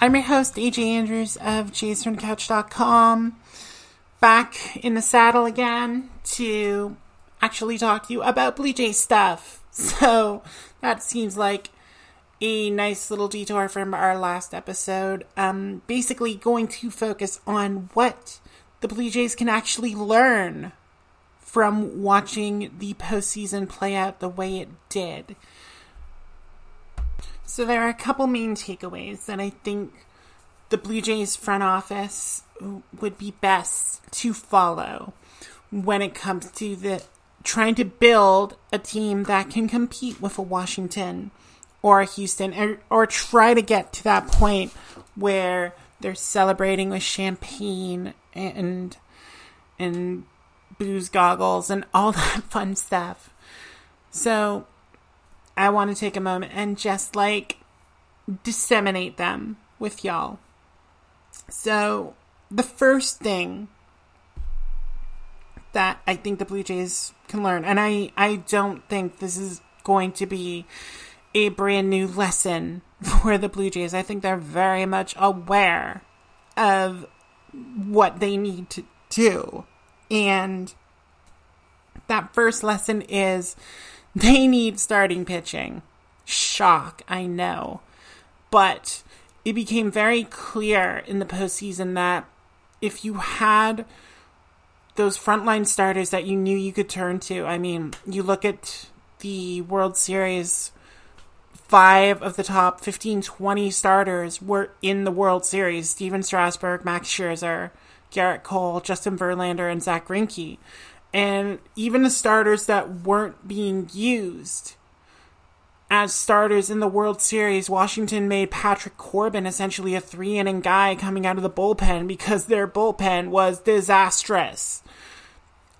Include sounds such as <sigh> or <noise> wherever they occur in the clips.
I'm your host, AJ Andrews of JaysFromCouch.com, back in the saddle again to actually talk to you about Blue Jays stuff. <laughs> So that seems like a nice little detour from our last episode. Um, basically, going to focus on what the Blue Jays can actually learn from watching the postseason play out the way it did. So, there are a couple main takeaways that I think the Blue Jays front office would be best to follow when it comes to the trying to build a team that can compete with a Washington or a Houston or, or try to get to that point where they're celebrating with champagne and and booze goggles and all <laughs> that fun stuff. So I want to take a moment and just like disseminate them with y'all. So the first thing that I think the Blue Jays can learn, and I, I don't think this is going to be a brand new lesson <laughs> for the Blue Jays. I think they're very much aware of what they need to do. And that first lesson is <laughs> they need starting pitching. Shock, I know. But it became very clear in the postseason that if you had those frontline starters that you knew you could turn to, I mean, you look at the World Series five of the top 15, 20 starters were in the World Series. Stephen Strasburg, Max Scherzer, Gerrit Cole, Justin Verlander, and Zach Greinke. And even the starters that weren't being used as starters in the World Series, Washington made Patrick Corbin essentially a three inning guy coming out of the bullpen because their bullpen was disastrous.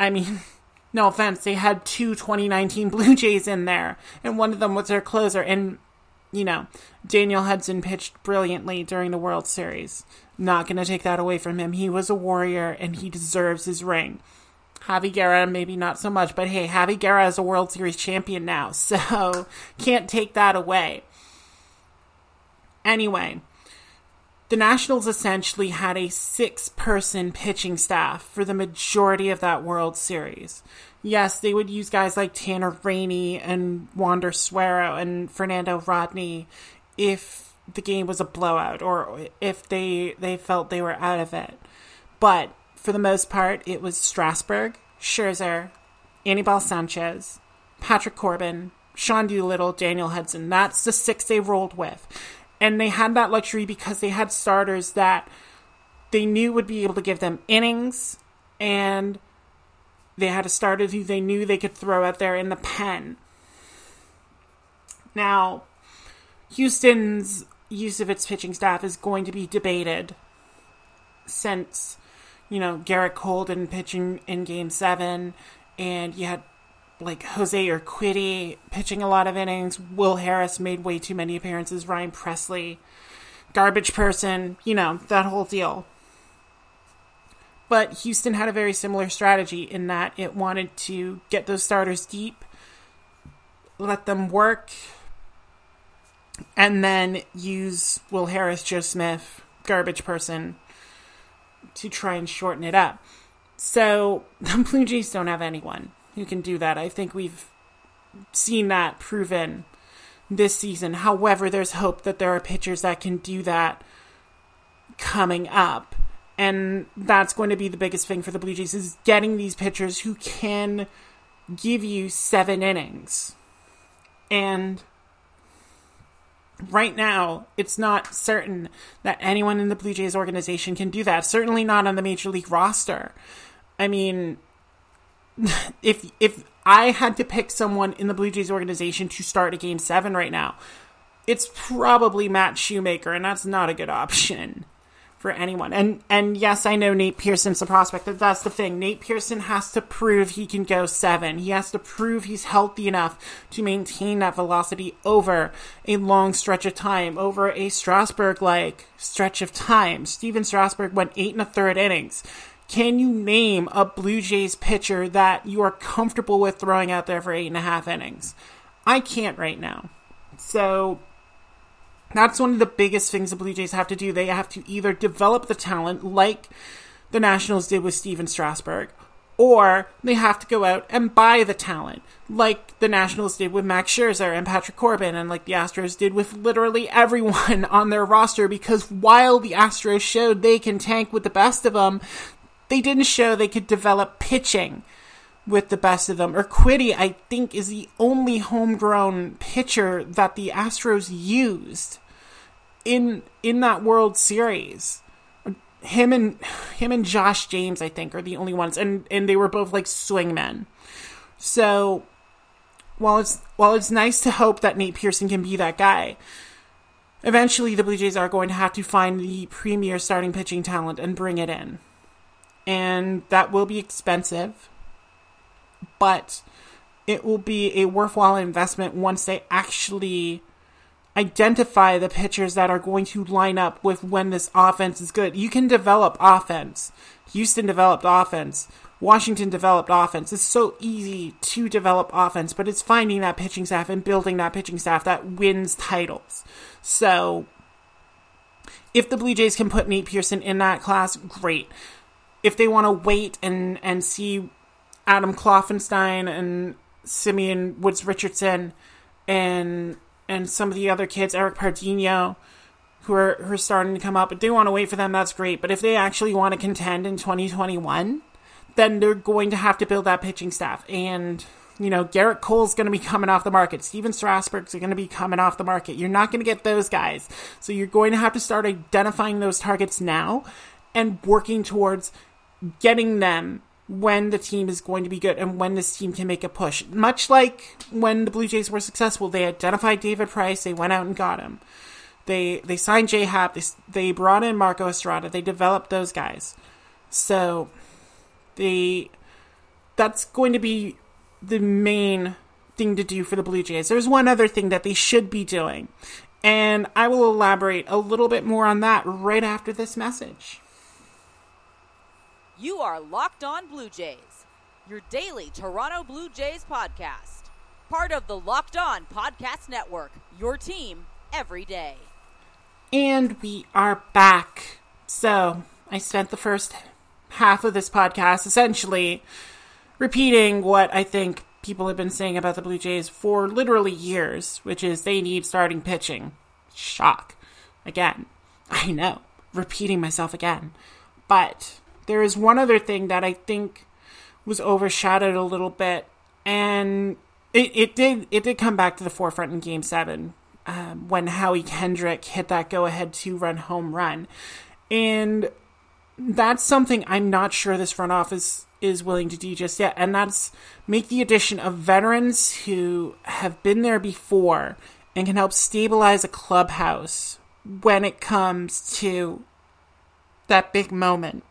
I mean, <laughs> no offense, they had two 2019 Blue Jays in there, and one of them was their closer. And, you know, Daniel Hudson pitched brilliantly during the World Series. Not going to take that away from him. He was a warrior, and he deserves his ring. Javi Guerra, maybe not so much, but hey, Javi Guerra is a World Series champion now, <laughs> so can't take that away. Anyway, the Nationals essentially had a six person pitching staff for the majority of that World Series. Yes, they would use guys like Tanner Rainey and Wander Suero and Fernando Rodney if the game was a blowout or if they they felt they were out of it. But for the most part, it was Strasburg, Scherzer, Anibal Sanchez, Patrick Corbin, Sean Doolittle, Daniel Hudson. That's the six they rolled with. And they had that luxury because they had starters that they knew would be able to give them innings, and they had a starter who they knew they could throw out there in the pen. Now, Houston's use of its pitching staff is going to be debated since, you know, Gerrit Cole didn't pitch in, in game seven, and you had like Jose Urquidy pitching a lot of innings. Will Harris made way too many appearances. Ryan Pressly, garbage person, you know, that whole deal. But Houston had a very similar strategy in that it wanted to get those starters deep, let them work, and then use Will Harris, Joe Smith, garbage person, to try and shorten it up. So <laughs> the Blue Jays don't have anyone who can do that. I think we've seen that proven this season. However, there's hope that there are pitchers that can do that coming up. And that's going to be the biggest thing for the Blue Jays is getting these pitchers who can give you seven innings. And right now, it's not certain that anyone in the Blue Jays organization can do that. Certainly not on the major league roster. I mean, <laughs> if if I had to pick someone in the Blue Jays organization to start a game seven right now, it's probably Matt Shoemaker, and that's not a good option. For anyone. And and yes, I know Nate Pearson's a prospect, but that's the thing. Nate Pearson has to prove he can go seven. He has to prove he's healthy enough to maintain that velocity over a long stretch of time, over a Strasburg like stretch of time. Stephen Strasburg went eight and a third innings. Can you name a Blue Jays pitcher that you are comfortable with throwing out there for eight and a half innings? I can't right now. So that's one of the biggest things the Blue Jays have to do. They have to either develop the talent like the Nationals did with Stephen Strasburg, or they have to go out and buy the talent like the Nationals did with Max Scherzer and Patrick Corbin, and like the Astros did with literally everyone <laughs> on their roster. Because while the Astros showed they can tank with the best of them, they didn't show they could develop pitching with the best of them. Urquidy, I think, is the only homegrown pitcher that the Astros used in in that World Series. Him and him and Josh James, I think, are the only ones, and and they were both like swingmen. So while it's while it's nice to hope that Nate Pearson can be that guy, eventually the Blue Jays are going to have to find the premier starting pitching talent and bring it in, and that will be expensive, but it will be a worthwhile investment once they actually identify the pitchers that are going to line up with when this offense is good. You can develop offense. Houston developed offense. Washington developed offense. It's so easy to develop offense, but it's finding that pitching staff and building that pitching staff that wins titles. So, if the Blue Jays can put Nate Pearson in that class, great. If they want to wait and, and see Adam Kloffenstein and Simeon Woods Richardson and and some of the other kids, Eric Pardinho, who are who are starting to come up. If they want to wait for them, that's great. But if they actually want to contend in 2021, then they're going to have to build that pitching staff. And you know, Gerrit Cole's going to be coming off the market. Stephen Strasburg's going to be coming off the market. You're not going to get those guys. So you're going to have to start identifying those targets now and working towards getting them when the team is going to be good and when this team can make a push. Much like when the Blue Jays were successful, they identified David Price, they went out and got him. They they signed J Happ, they, they brought in Marco Estrada, they developed those guys. So they that's going to be the main thing to do for the Blue Jays. There's one other thing that they should be doing. And I will elaborate a little bit more on that right after this message. You are Locked On Blue Jays, your daily Toronto Blue Jays podcast. Part of the Locked On Podcast Network, your team every day. And we are back. So, I spent the first half of this podcast essentially repeating what I think people have been saying about the Blue Jays for literally years, which is they need starting pitching. Shock. Again. I know. Repeating myself again. But there is one other thing that I think was overshadowed a little bit, and it, it did it did come back to the forefront in Game Seven um, when Howie Kendrick hit that go ahead two run home run, and that's something I'm not sure this front office is willing to do just yet, and that's make the addition of veterans who have been there before and can help stabilize a clubhouse when it comes to that big moment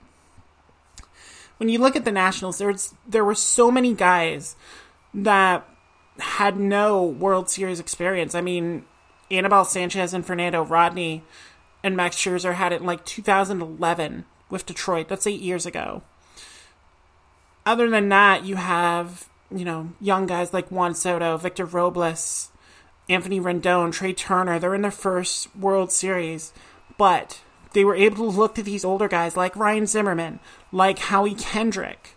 when you look at the Nationals, there's there were so many guys that had no World Series experience. I mean, Anibal Sanchez and Fernando Rodney and Max Scherzer had it in like 2011 with Detroit. That's eight years ago. Other than that, you have you know young guys like Juan Soto, Victor Robles, Anthony Rendon, Trea Turner. They're in their first World Series, but they were able to look to these older guys like Ryan Zimmerman, like Howie Kendrick,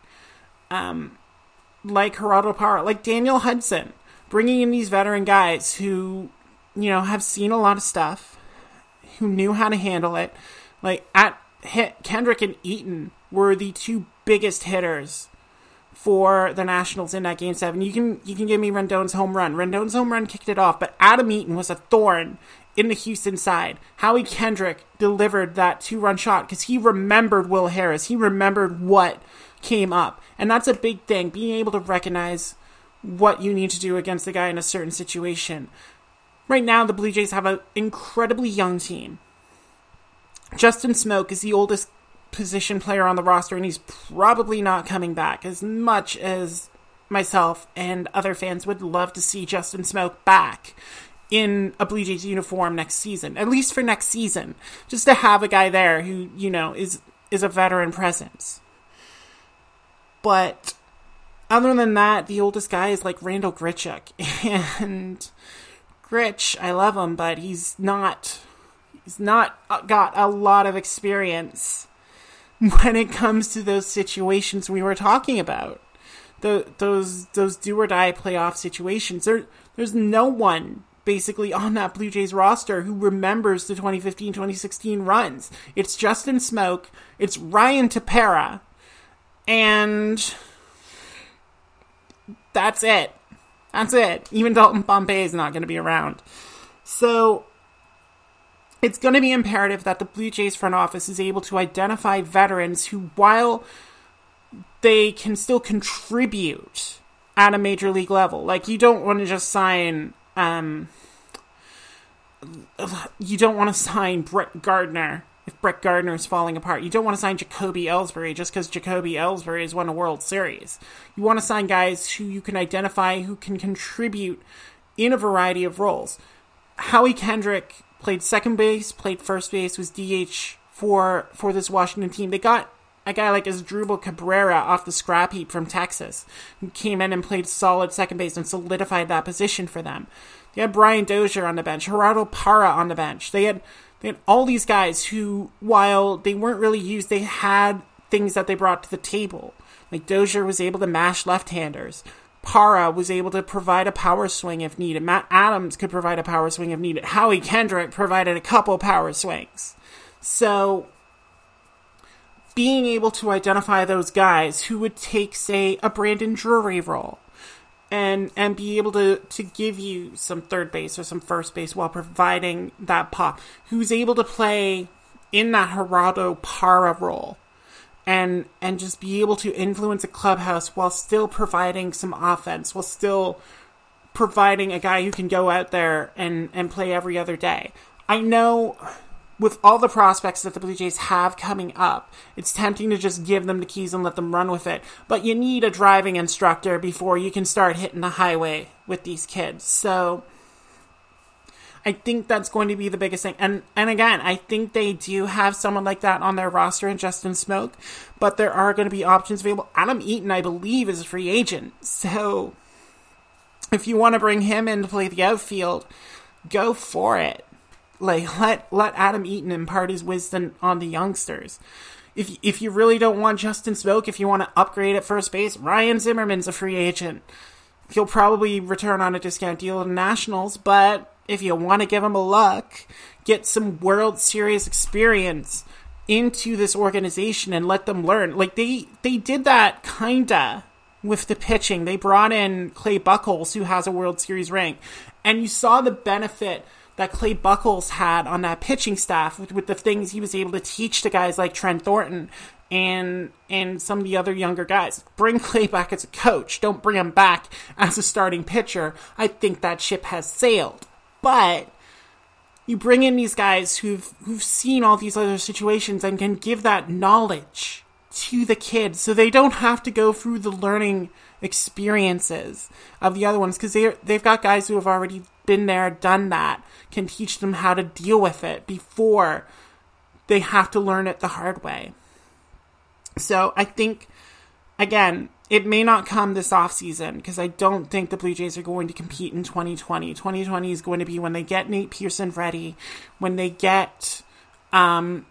um, like Gerardo Parra, like Daniel Hudson, bringing in these veteran guys who, you know, have seen a lot of stuff, who knew how to handle it. Like at Kendrick and Eaton were the two biggest hitters for the Nationals in that game seven. You can you can give me Rendon's home run. Rendon's home run kicked it off, but Adam Eaton was a thorn in the Houston side. Howie Kendrick delivered that two run shot because he remembered Will Harris. He remembered what came up. And that's a big thing, being able to recognize what you need to do against a guy in a certain situation. Right now, the Blue Jays have an incredibly young team. Justin Smoak is the oldest position player on the roster, and he's probably not coming back. As much as myself and other fans would love to see Justin Smoak back in a Blue Jays uniform next season, at least for next season, just to have a guy there who you know is is a veteran presence. But other than that, the oldest guy is like Randall Grichuk, <laughs> and Gritch, I love him, but he's not he's not got a lot of experience when it comes to those situations we were talking about. The, those those do or die playoff situations. There, there's no one basically on that Blue Jays roster who remembers the 2015-2016 runs. It's Justin Smoak, it's Ryan Tepera, and that's it. That's it. Even Dalton Pompey is not going to be around. So it's going to be imperative that the Blue Jays front office is able to identify veterans who, while they can still contribute at a major league level, like you don't want to just sign, um, you don't want to sign Brett Gardner if Brett Gardner is falling apart. You don't want to sign Jacoby Ellsbury just because Jacoby Ellsbury has won a World Series. You want to sign guys who you can identify who can contribute in a variety of roles. Howie Kendrick played second base, played first base, was DH for for this Washington team. They got a guy like Asdrubal Cabrera off the scrap heap from Texas, who came in and played solid second base and solidified that position for them. They had Brian Dozier on the bench, Gerardo Parra on the bench. They had they had all these guys who, while they weren't really used, they had things that they brought to the table. Like Dozier was able to mash left-handers. Parra was able to provide a power swing if needed. Matt Adams could provide a power swing if needed. Howie Kendrick provided a couple power swings. So, being able to identify those guys who would take, say, a Brandon Drury role and and be able to to give you some third base or some first base while providing that pop, who's able to play in that Gerardo Parra role and and just be able to influence a clubhouse while still providing some offense, while still providing a guy who can go out there and and play every other day. I know with all the prospects that the Blue Jays have coming up, it's tempting to just give them the keys and let them run with it. But you need a driving instructor before you can start hitting the highway with these kids. So I think that's going to be the biggest thing. And and again, I think they do have someone like that on their roster in Justin Smoak, but there are going to be options available. Adam Eaton, I believe, is a free agent. So if you want to bring him in to play the outfield, go for it. Like let let Adam Eaton impart his wisdom on the youngsters. If if you really don't want Justin Smoak, if you want to upgrade at first base, Ryan Zimmerman's a free agent. He'll probably return on a discount deal to Nationals, but if you want to give him a look, get some World Series experience into this organization and let them learn. Like they they did that kinda with the pitching. They brought in Clay Buchholz, who has a World Series ring, and you saw the benefit that Clay Buchholz had on that pitching staff with, with the things he was able to teach to guys like Trent Thornton and and some of the other younger guys. Bring Clay back as a coach. Don't bring him back as a starting pitcher. I think that ship has sailed. But you bring in these guys who've who've seen all these other situations and can give that knowledge to the kids so they don't have to go through the learning experiences of the other ones because they they've got guys who have already been there done that can teach them how to deal with it before they have to learn it the hard way so i think again it may not come this off season because I don't think the Blue Jays are going to compete in 2020. 2020 is going to be when they get Nate Pearson ready, when they get um,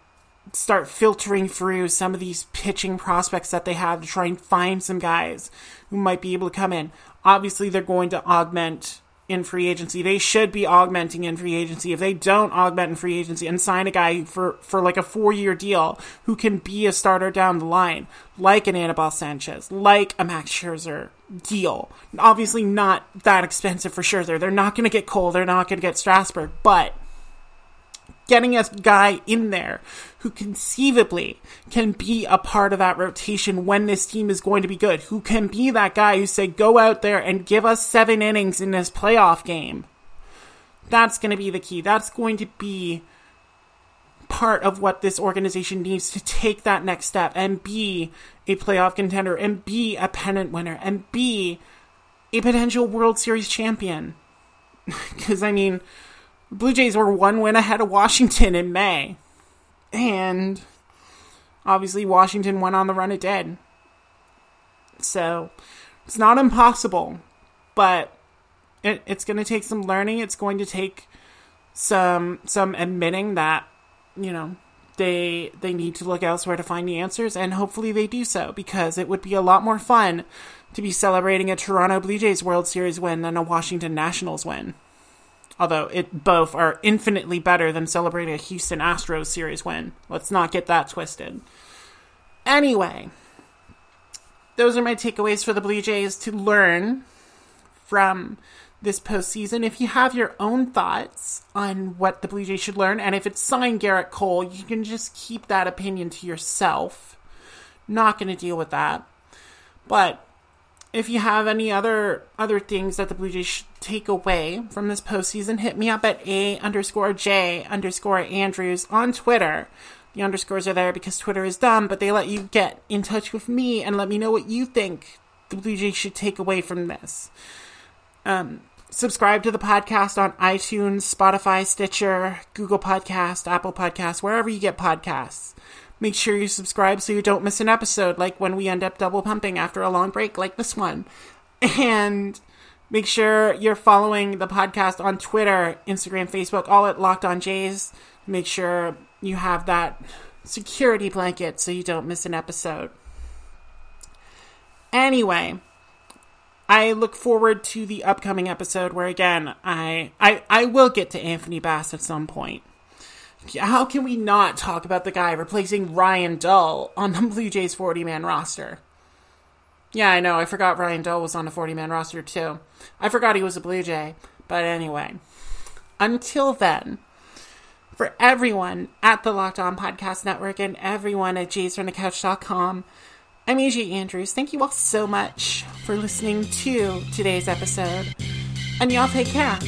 start filtering through some of these pitching prospects that they have to try and find some guys who might be able to come in. Obviously, they're going to augment in free agency. They should be augmenting in free agency. If they don't augment in free agency and sign a guy for, for like a four year deal who can be a starter down the line, like an Anibal Sanchez, like a Max Scherzer deal. Obviously not that expensive for Scherzer. They're not going to get Cole. They're not going to get Strasburg, but getting a guy in there who conceivably can be a part of that rotation when this team is going to be good, who can be that guy who say, go out there and give us seven innings in this playoff game. That's going to be the key. That's going to be part of what this organization needs to take that next step and be a playoff contender and be a pennant winner and be a potential World Series champion. <laughs> Because, I mean, Blue Jays were one win ahead of Washington in May. And obviously, Washington went on the run it did. So, it's not impossible, but it, it's going to take some learning. It's going to take some some admitting that you know they they need to look elsewhere to find the answers, and hopefully they do so because it would be a lot more fun to be celebrating a Toronto Blue Jays World Series win than a Washington Nationals win. Although it both are infinitely better than celebrating a Houston Astros series win. Let's not get that twisted. Anyway, those are my takeaways for the Blue Jays to learn from this postseason. If you have your own thoughts on what the Blue Jays should learn, and if it's signed Gerrit Cole, you can just keep that opinion to yourself. Not going to deal with that. But if you have any other other things that the Blue Jays should take away from this postseason, hit me up at a underscore j underscore Andrews on Twitter. The underscores are there because Twitter is dumb, but they let you get in touch with me and let me know what you think the Blue Jays should take away from this. Um, subscribe to the podcast on iTunes, Spotify, Stitcher, Google Podcast, Apple Podcast, wherever you get podcasts. Make sure you subscribe so you don't miss an episode, like when we end up double pumping after a long break, like this one. <laughs> And make sure you're following the podcast on Twitter, Instagram, Facebook, all at Locked On Jays. Make sure you have that security blanket so you don't miss an episode. Anyway, I look forward to the upcoming episode where again I I, I will get to Anthony Bass at some point. How can we not talk about the guy replacing Ryan Dull on the Blue Jays 40 man roster? Yeah, I know. I forgot Ryan Dull was on the 40 man roster too. I forgot he was a Blue Jay. But anyway, until then, for everyone at the Locked On Podcast Network and everyone at jaysfromthecouch.com, I'm AJ Andrews. Thank you all so much for listening to today's episode. And y'all take care.